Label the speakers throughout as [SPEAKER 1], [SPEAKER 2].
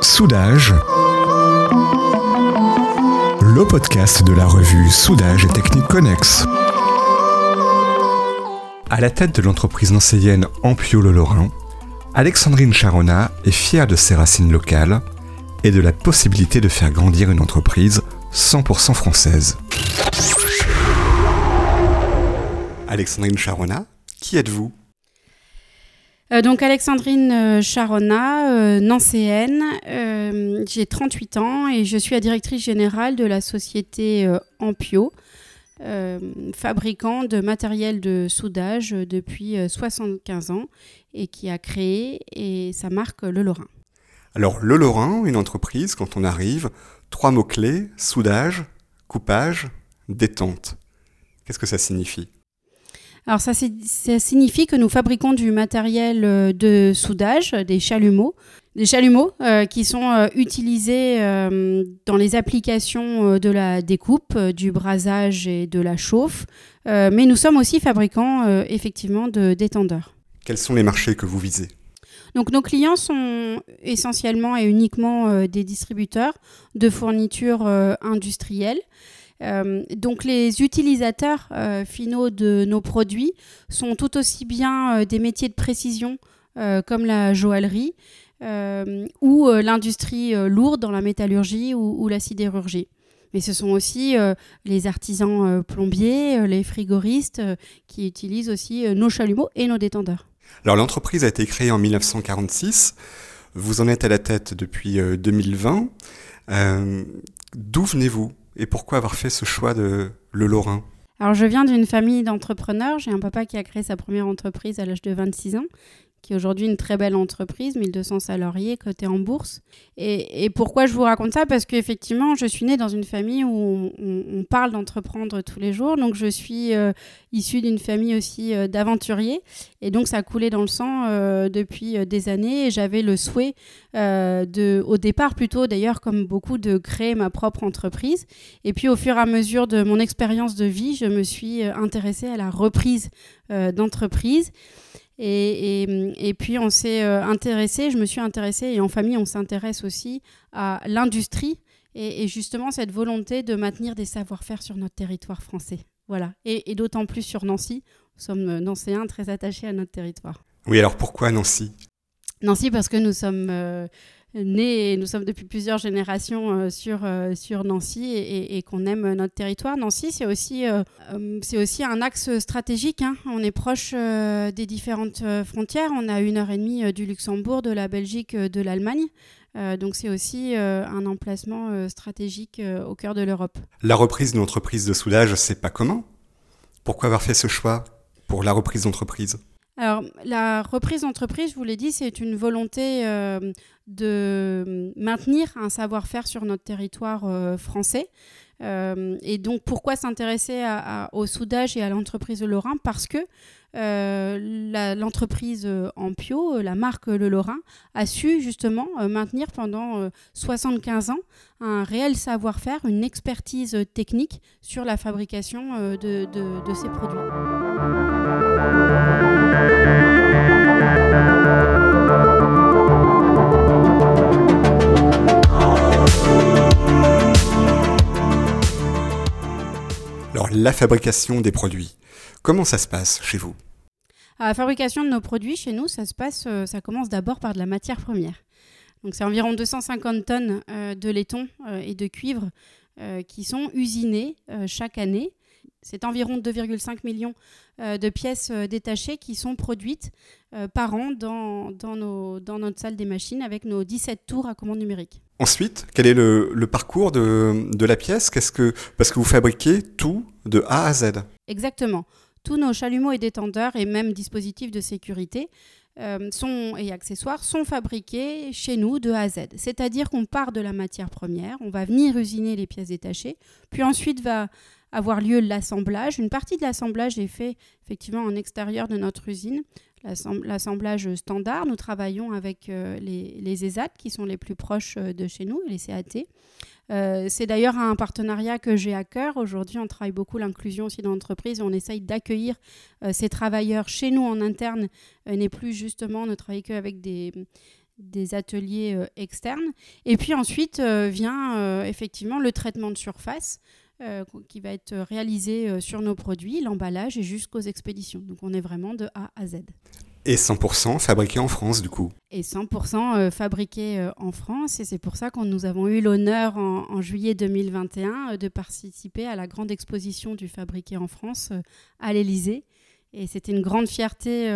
[SPEAKER 1] Soudage, le podcast de la revue Soudage et Techniques Connex. À la tête de l'entreprise nancéienne Ampio Le Lorrain, Alexandrine Charona est fière de ses racines locales et de la possibilité de faire grandir une entreprise 100% française. Alexandrine Charona, qui êtes-vous?
[SPEAKER 2] Euh, donc Alexandrine euh, Charona, euh, nancéenne, j'ai 38 ans et je suis la directrice générale de la société Ampio, fabricant de matériel de soudage depuis 75 ans et qui a créé et sa marque Le Lorrain.
[SPEAKER 1] Alors Le Lorrain, une entreprise, quand on arrive, trois mots-clés, soudage, coupage, détente. Qu'est-ce que ça signifie?
[SPEAKER 2] Alors ça, ça, signifie que nous fabriquons du matériel euh, de soudage, des chalumeaux, des chalumeaux euh, qui sont euh, utilisés dans les applications de la découpe, du brasage et de la chauffe. mais nous sommes aussi fabricants effectivement de détendeurs.
[SPEAKER 1] Quels sont les marchés que vous visez?
[SPEAKER 2] Donc nos clients sont essentiellement et uniquement des distributeurs de fournitures industrielles. Euh, donc les utilisateurs euh, finaux de nos produits sont tout aussi bien euh, des métiers de précision comme la joaillerie ou l'industrie lourde dans la métallurgie ou, la sidérurgie. Mais ce sont aussi les artisans plombiers, les frigoristes qui utilisent aussi nos chalumeaux et nos détendeurs.
[SPEAKER 1] Alors l'entreprise a été créée en 1946. Vous en êtes à la tête depuis 2020. D'où venez-vous? Et pourquoi avoir fait ce choix de Le Lorrain?
[SPEAKER 2] Alors je viens d'une famille d'entrepreneurs. J'ai un papa qui a créé sa première entreprise à l'âge de 26 ans qui est aujourd'hui une très belle entreprise, 1200 salariés, cotée en bourse. Et, pourquoi je vous raconte ça? Parce qu'effectivement, je suis née dans une famille où on, parle d'entreprendre tous les jours. Donc, je suis euh, issue d'une famille aussi euh, d'aventuriers. Et donc, ça a coulé dans le sang euh, depuis des années. Et j'avais le souhait, de, au départ plutôt d'ailleurs, comme beaucoup, de créer ma propre entreprise. Et puis, au fur et à mesure de mon expérience de vie, je me suis intéressée à la reprise d'entreprise. Et, puis on s'est euh, intéressé, je me suis intéressée, et en famille on s'intéresse aussi à l'industrie et, justement cette volonté de maintenir des savoir-faire sur notre territoire français. Voilà, et, d'autant plus sur Nancy. Nous sommes euh, nancéens très attachés à notre territoire.
[SPEAKER 1] Oui, alors pourquoi Nancy?
[SPEAKER 2] Nancy parce que nous sommes euh, nés et nous sommes depuis plusieurs générations euh, sur, euh, sur Nancy et, qu'on aime notre territoire. Nancy, c'est aussi, euh, c'est aussi un axe stratégique. Hein. On est proche des différentes frontières. On a une heure et demie du Luxembourg, de la Belgique, de l'Allemagne. donc c'est aussi un emplacement stratégique au cœur de l'Europe.
[SPEAKER 1] La reprise d'une entreprise de soudage, c'est pas comment Pourquoi avoir fait ce choix pour la reprise d'entreprise?
[SPEAKER 2] Alors, la reprise d'entreprise, je vous l'ai dit, c'est une volonté de maintenir un savoir-faire sur notre territoire euh, français. Euh, et donc, pourquoi s'intéresser au soudage et à l'entreprise de Lorrain? Parce que l'entreprise Ampio, la marque Le Lorrain, a su justement maintenir pendant 75 ans un réel savoir-faire, une expertise technique sur la fabrication de, de ces produits.
[SPEAKER 1] Alors, la fabrication des produits, comment ça se passe chez vous?
[SPEAKER 2] La fabrication de nos produits chez nous, ça se passe, euh, ça commence d'abord par de la matière première. Donc, c'est environ 250 tonnes euh, de laiton euh, et de cuivre qui sont usinées chaque année. C'est environ 2,5 millions de pièces détachées qui sont produites par an dans, notre salle des machines avec nos 17 tours à commande numérique.
[SPEAKER 1] Ensuite, quel est le, parcours de, la pièce? Parce que vous fabriquez tout de A à Z
[SPEAKER 2] Exactement. Tous nos chalumeaux et détendeurs et même dispositifs de sécurité euh, sont, et accessoires sont fabriqués chez nous de A à Z. C'est-à-dire qu'on part de la matière première, on va venir usiner les pièces détachées, puis ensuite va avoir lieu l'assemblage. Une partie de l'assemblage est fait effectivement en extérieur de notre usine l'assemblage standard. Nous travaillons avec euh, les, ESAT qui sont les plus proches euh, de chez nous, les CAT. c'est d'ailleurs un partenariat que j'ai à cœur. Aujourd'hui, on travaille beaucoup l'inclusion aussi dans l'entreprise. On essaye d'accueillir ces travailleurs chez nous en interne, n'est plus justement ne travailler qu'avec des des ateliers euh, externes. Et puis ensuite euh, vient euh, effectivement le traitement de surface qui va être réalisé sur nos produits, l'emballage et jusqu'aux expéditions. Donc on est vraiment de A à Z.
[SPEAKER 1] Et 100% fabriqué en France, du coup?
[SPEAKER 2] Et 100% fabriqué en France. Et c'est pour ça que nous avons eu l'honneur en, juillet 2021 de participer à la grande exposition du fabriqué en France à l'Elysée. Et c'était une grande fierté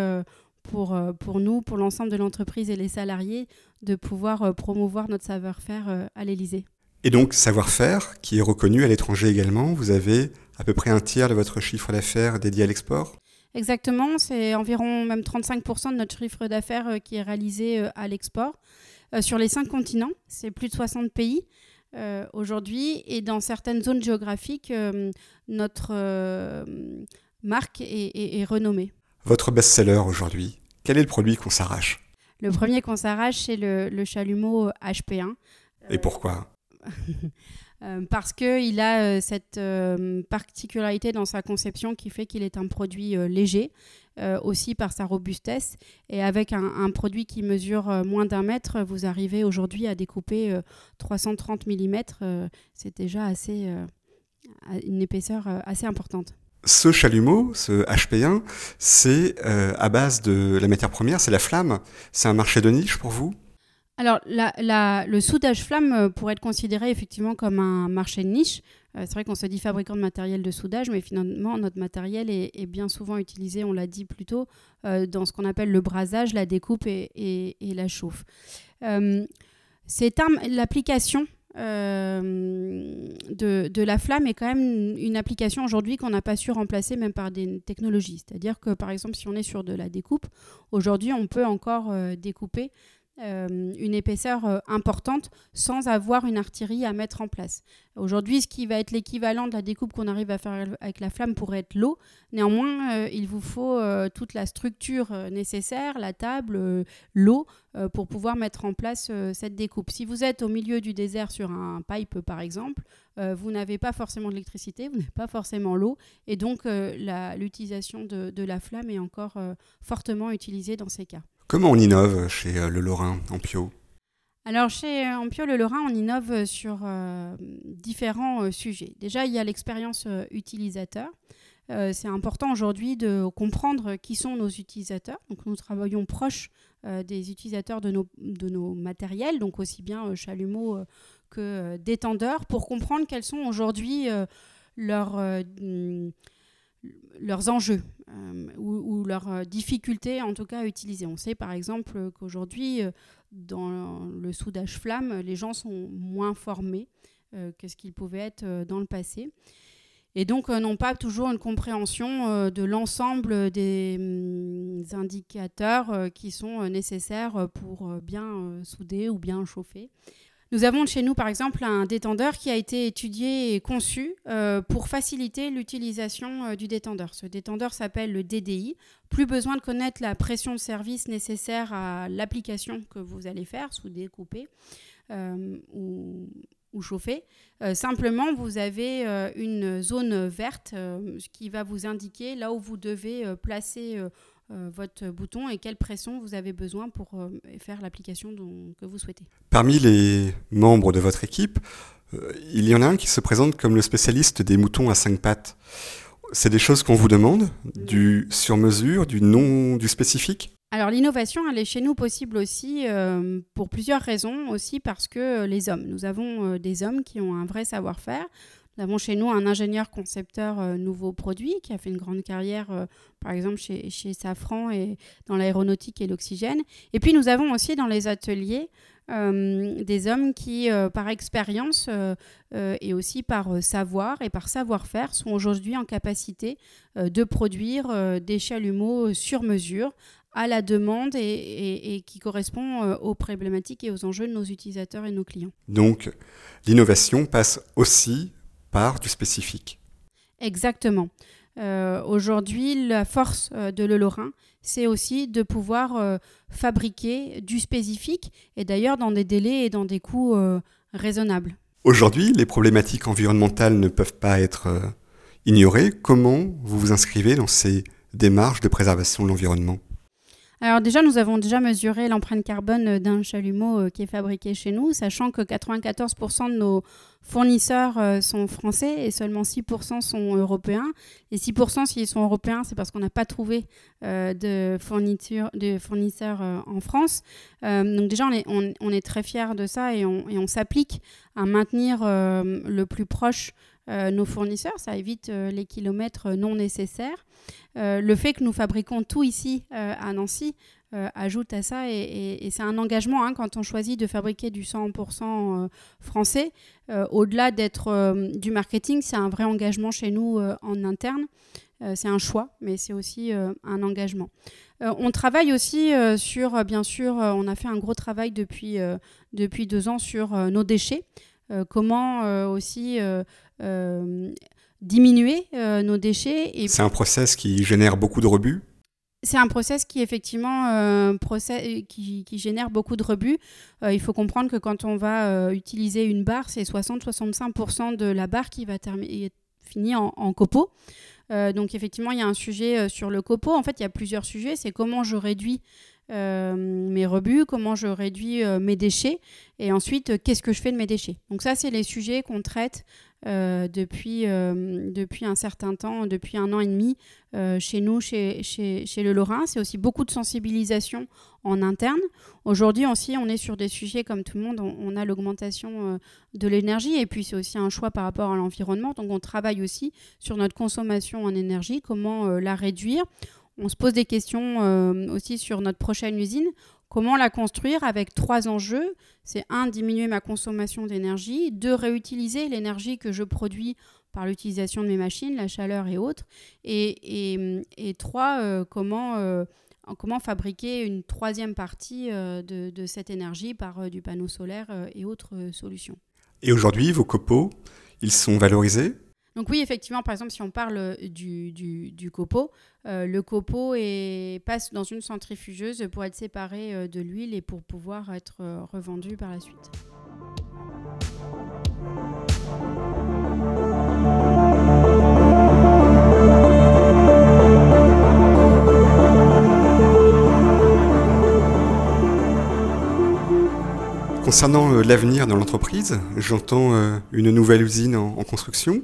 [SPEAKER 2] pour, euh, pour nous, pour l'ensemble de l'entreprise et les salariés, de pouvoir euh, promouvoir notre savoir-faire euh, à l'Elysée.
[SPEAKER 1] Et donc, savoir-faire qui est reconnu à l'étranger également, vous avez à peu près un tiers de votre chiffre d'affaires dédié à l'export?
[SPEAKER 2] Exactement, c'est environ même 35% de notre chiffre d'affaires qui est réalisé à l'export. sur les cinq continents, c'est plus de 60 pays aujourd'hui. Et dans certaines zones géographiques, notre marque est renommée.
[SPEAKER 1] Votre best-seller aujourd'hui, quel est le produit qu'on s'arrache?
[SPEAKER 2] Le premier qu'on s'arrache, c'est le, chalumeau HP1.
[SPEAKER 1] Et pourquoi?
[SPEAKER 2] euh, parce qu'il a euh, cette euh, particularité dans sa conception qui fait qu'il est un produit léger, aussi par sa robustesse. Et avec un, produit qui mesure moins d'un mètre, vous arrivez aujourd'hui à découper 330 mm. c'est déjà assez, une épaisseur assez importante.
[SPEAKER 1] Ce chalumeau, ce HP1, c'est euh, à base de la matière première, c'est la flamme. C'est un marché de niche pour vous?
[SPEAKER 2] Alors, le soudage flamme euh, pourrait être considéré effectivement comme un marché de niche. Euh, c'est vrai qu'on se dit fabricant de matériel de soudage, mais finalement, notre matériel est, bien souvent utilisé, on l'a dit plus tôt, dans ce qu'on appelle le brasage, la découpe et, la chauffe. l'application euh, de, la flamme est quand même une application aujourd'hui qu'on n'a pas su remplacer même par des technologies. C'est-à-dire que par exemple si on est sur de la découpe, aujourd'hui on peut encore euh, découper euh, une épaisseur euh, importante sans avoir une artillerie à mettre en place. Aujourd'hui, ce qui va être l'équivalent de la découpe qu'on arrive à faire avec la flamme pourrait être l'eau. Néanmoins, euh, il vous faut toute la structure nécessaire, la table, l'eau, pour pouvoir mettre en place cette découpe. Si vous êtes au milieu du désert sur un pipe, par exemple, vous n'avez pas forcément d'électricité, vous n'avez pas forcément l'eau, et donc l'utilisation de, la flamme est encore fortement utilisée dans ces cas.
[SPEAKER 1] Comment on innove chez euh, Le Lorrain Ampio
[SPEAKER 2] alors chez euh, Ampio Le Lorrain, on innove sur euh, différents sujets. Déjà, il y a l'expérience utilisateur. c'est important aujourd'hui de comprendre qui sont nos utilisateurs. Donc nous travaillons proche des utilisateurs de nos, de nos matériels, donc aussi bien chalumeaux que détendeurs, pour comprendre quels sont aujourd'hui leurs leurs enjeux euh, ou, leurs euh, difficultés en tout cas à utiliser. On sait par exemple qu'aujourd'hui, euh, dans le soudage flamme, les gens sont moins formés que ce qu'ils pouvaient être dans le passé. Et donc n'ont pas toujours une compréhension de l'ensemble des mm, indicateurs qui sont nécessaires pour bien souder ou bien chauffer. Nous avons chez nous, par exemple, un détendeur qui a été étudié et conçu euh, pour faciliter l'utilisation euh, du détendeur. Ce détendeur s'appelle le DDI. Plus besoin de connaître la pression de service nécessaire à l'application que vous allez faire, sous découper euh, ou, chauffer. simplement, vous avez une zone verte qui va vous indiquer là où vous devez placer votre bouton et quelle pression vous avez besoin pour euh, faire l'application que vous souhaitez.
[SPEAKER 1] Parmi les membres de votre équipe, euh, il y en a un qui se présente comme le spécialiste des moutons à cinq pattes. C'est des choses qu'on vous demande, du sur-mesure, du non, du spécifique?
[SPEAKER 2] Alors l'innovation, elle est chez nous possible aussi pour plusieurs raisons, aussi parce que les hommes, nous avons des hommes qui ont un vrai savoir-faire. Nous avons chez nous un ingénieur concepteur euh, nouveaux produits qui a fait une grande carrière, euh, par exemple, chez, Safran et dans l'aéronautique et l'oxygène. Et puis, nous avons aussi dans les ateliers euh, des hommes qui, par expérience et aussi par savoir et par savoir-faire, sont aujourd'hui en capacité de produire des chalumeaux sur mesure à la demande et, et, qui correspond aux problématiques et aux enjeux de nos utilisateurs et nos clients.
[SPEAKER 1] Donc, l'innovation passe aussi du spécifique.
[SPEAKER 2] Exactement. Euh, aujourd'hui, la force euh, de Le Lorrain, c'est aussi de pouvoir euh, fabriquer du spécifique, et d'ailleurs dans des délais et dans des coûts raisonnables.
[SPEAKER 1] Aujourd'hui, les problématiques environnementales ne peuvent pas être ignorées. Comment vous vous inscrivez dans ces démarches de préservation de l'environnement?
[SPEAKER 2] Alors déjà, nous avons déjà mesuré l'empreinte carbone euh, d'un chalumeau euh, qui est fabriqué chez nous, sachant que 94% de nos fournisseurs euh, sont français et seulement 6% sont européens. Et 6% s'ils sont européens, c'est parce qu'on n'a pas trouvé de, fournisseurs en France. donc déjà, on est, très fiers de ça et on s'applique à maintenir le plus proche nos fournisseurs. Ça évite les kilomètres non nécessaires. Euh, le fait que nous fabriquons tout ici euh, à Nancy euh, ajoute à ça et, c'est un engagement hein, quand on choisit de fabriquer du 100% français. Au-delà d'être du marketing, c'est un vrai engagement chez nous en interne. c'est un choix, mais c'est aussi un engagement. on travaille aussi sur, bien sûr, on a fait un gros travail depuis, depuis deux ans sur nos déchets. Comment aussi diminuer euh, nos déchets.
[SPEAKER 1] Et... C'est un process qui génère beaucoup de rebuts?
[SPEAKER 2] C'est un process qui effectivement euh, process, qui, qui, génère beaucoup de rebuts. Euh, il faut comprendre que quand on va utiliser une barre, c'est 60-65% de la barre qui va finir en, en copeaux. donc effectivement, il y a un sujet sur le copeau. En fait, il y a plusieurs sujets. C'est comment je réduis mes rebuts, comment je réduis mes déchets, et ensuite, qu'est-ce que je fais de mes déchets. Donc ça, c'est les sujets qu'on traite euh, depuis, euh, depuis un certain temps, depuis un an et demi, euh, chez nous, chez, chez, chez le Lorrain. C'est aussi beaucoup de sensibilisation en interne. Aujourd'hui aussi, on est sur des sujets comme tout le monde, on, a l'augmentation de l'énergie et puis c'est aussi un choix par rapport à l'environnement. Donc on travaille aussi sur notre consommation en énergie, comment la réduire. On se pose des questions aussi sur notre prochaine usine. Comment la construire avec trois enjeux? C'est un, diminuer ma consommation d'énergie, deux, réutiliser l'énergie que je produis par l'utilisation de mes machines, la chaleur et autres, et, trois, euh, comment, euh, comment fabriquer une troisième partie euh, de, de, cette énergie par du panneau solaire et autres solutions.
[SPEAKER 1] Et aujourd'hui, vos copeaux, ils sont valorisés?
[SPEAKER 2] Donc oui, effectivement, par exemple, si on parle euh, du, copeau, euh, le copeau passe dans une centrifugeuse pour être séparé euh, de l'huile et pour pouvoir être revendu par la suite.
[SPEAKER 1] Concernant l'avenir dans l'entreprise, j'entends une nouvelle usine en construction.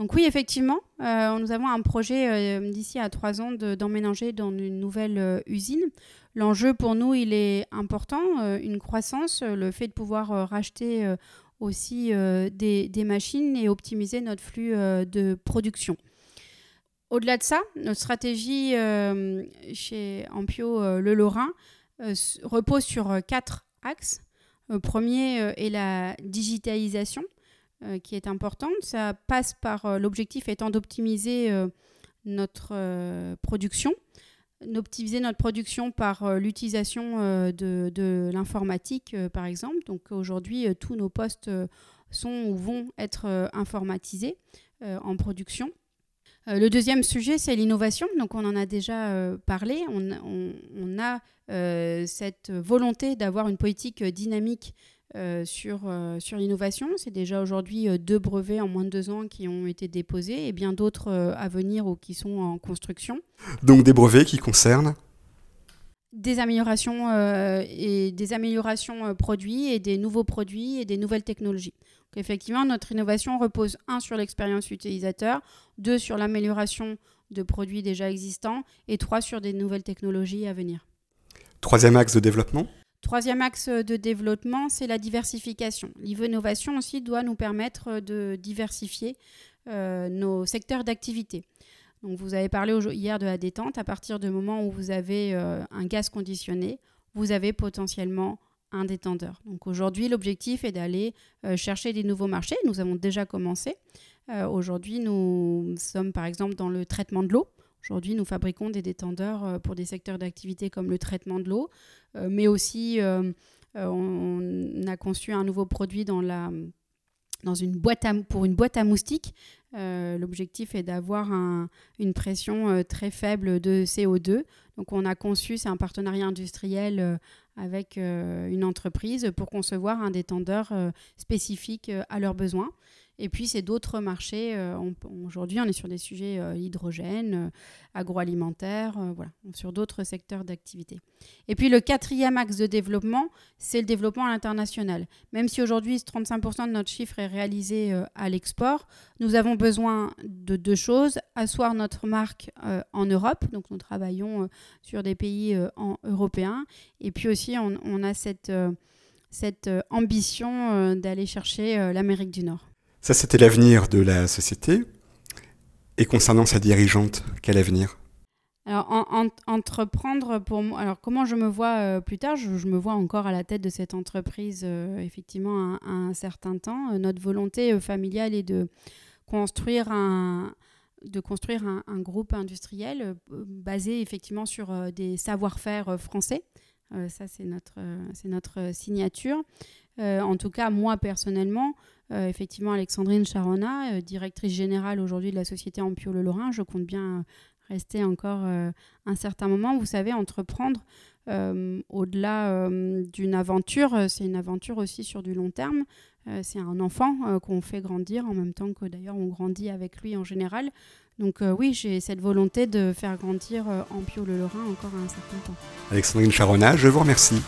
[SPEAKER 2] Donc oui, effectivement, euh, nous avons un projet euh, d'ici à trois ans d'emménager dans une nouvelle euh, usine. L'enjeu pour nous, il est important, une croissance, le fait de pouvoir racheter aussi des, machines et optimiser notre flux de production. Au-delà de ça, notre stratégie chez Ampio Le Lorrain repose sur quatre axes. Le premier est la digitalisation. Euh, qui est importante. Ça passe par euh, l'objectif étant d'optimiser euh, notre production, d'optimiser notre production par l'utilisation de, de l'informatique, par exemple. Donc aujourd'hui, tous nos postes sont ou vont être informatisés en production. le deuxième sujet, c'est l'innovation. Donc, on en a déjà parlé. On, on a cette volonté d'avoir une politique dynamique euh, sur, euh, sur l'innovation. C'est déjà aujourd'hui euh, deux brevets en moins de deux ans qui ont été déposés et bien d'autres à venir ou qui sont en construction.
[SPEAKER 1] Donc des brevets qui concernent
[SPEAKER 2] des améliorations et des améliorations produits et des nouveaux produits et des nouvelles technologies. Donc effectivement, notre innovation repose un sur l'expérience utilisateur, deux sur l'amélioration de produits déjà existants et trois sur des nouvelles technologies à venir.
[SPEAKER 1] Troisième axe de développement
[SPEAKER 2] Troisième axe de développement, c'est la diversification. L'innovation aussi doit nous permettre de diversifier euh, nos secteurs d'activité. Donc vous avez parlé hier de la détente. À partir du moment où vous avez euh, un gaz conditionné, vous avez potentiellement un détendeur. Donc aujourd'hui, l'objectif est d'aller euh, chercher des nouveaux marchés. Nous avons déjà commencé. aujourd'hui, nous sommes par exemple dans le traitement de l'eau. Aujourd'hui, nous fabriquons des détendeurs euh, pour des secteurs d'activité comme le traitement de l'eau, euh, mais aussi euh, on a conçu un nouveau produit dans la, dans une boîte pour une boîte à moustiques L'objectif est d'avoir une pression très faible de CO2. Donc on a conçu, c'est un partenariat industriel avec une entreprise pour concevoir un détendeur spécifique à leurs besoins. Et puis, c'est d'autres marchés. Euh, aujourd'hui, on est sur des sujets euh, hydrogène, euh, agroalimentaire, voilà, sur d'autres secteurs d'activité. Et puis, le quatrième axe de développement, c'est le développement à l'international. Même si aujourd'hui, 35% de notre chiffre est réalisé à l'export, nous avons besoin de deux choses. Asseoir notre marque en Europe, donc nous travaillons sur des pays européens. Et puis aussi, on, a cette ambition d'aller chercher l'Amérique du Nord.
[SPEAKER 1] Ça, c'était l'avenir de la société. Et concernant sa dirigeante, quel avenir?
[SPEAKER 2] Alors, entreprendre pour moi. Alors, comment je me vois euh, plus tard? Je, me vois encore à la tête de cette entreprise, euh, effectivement, un, un, certain temps. Euh, notre volonté familiale est de construire un, de construire un groupe industriel basé effectivement sur des savoir-faire français. ça, c'est notre, c'est notre signature. en tout cas, moi personnellement, euh, effectivement, Alexandrine Charona, euh, directrice générale aujourd'hui de la société Ampio Le Lorrain. Je compte bien euh, rester encore un certain moment. Vous savez, entreprendre au-delà d'une aventure, c'est une aventure aussi sur du long terme. c'est un enfant qu'on fait grandir en même temps que d'ailleurs on grandit avec lui en général. Donc oui, j'ai cette volonté de faire grandir Ampio Le Lorrain encore un certain temps.
[SPEAKER 1] Alexandrine Charona, je vous remercie.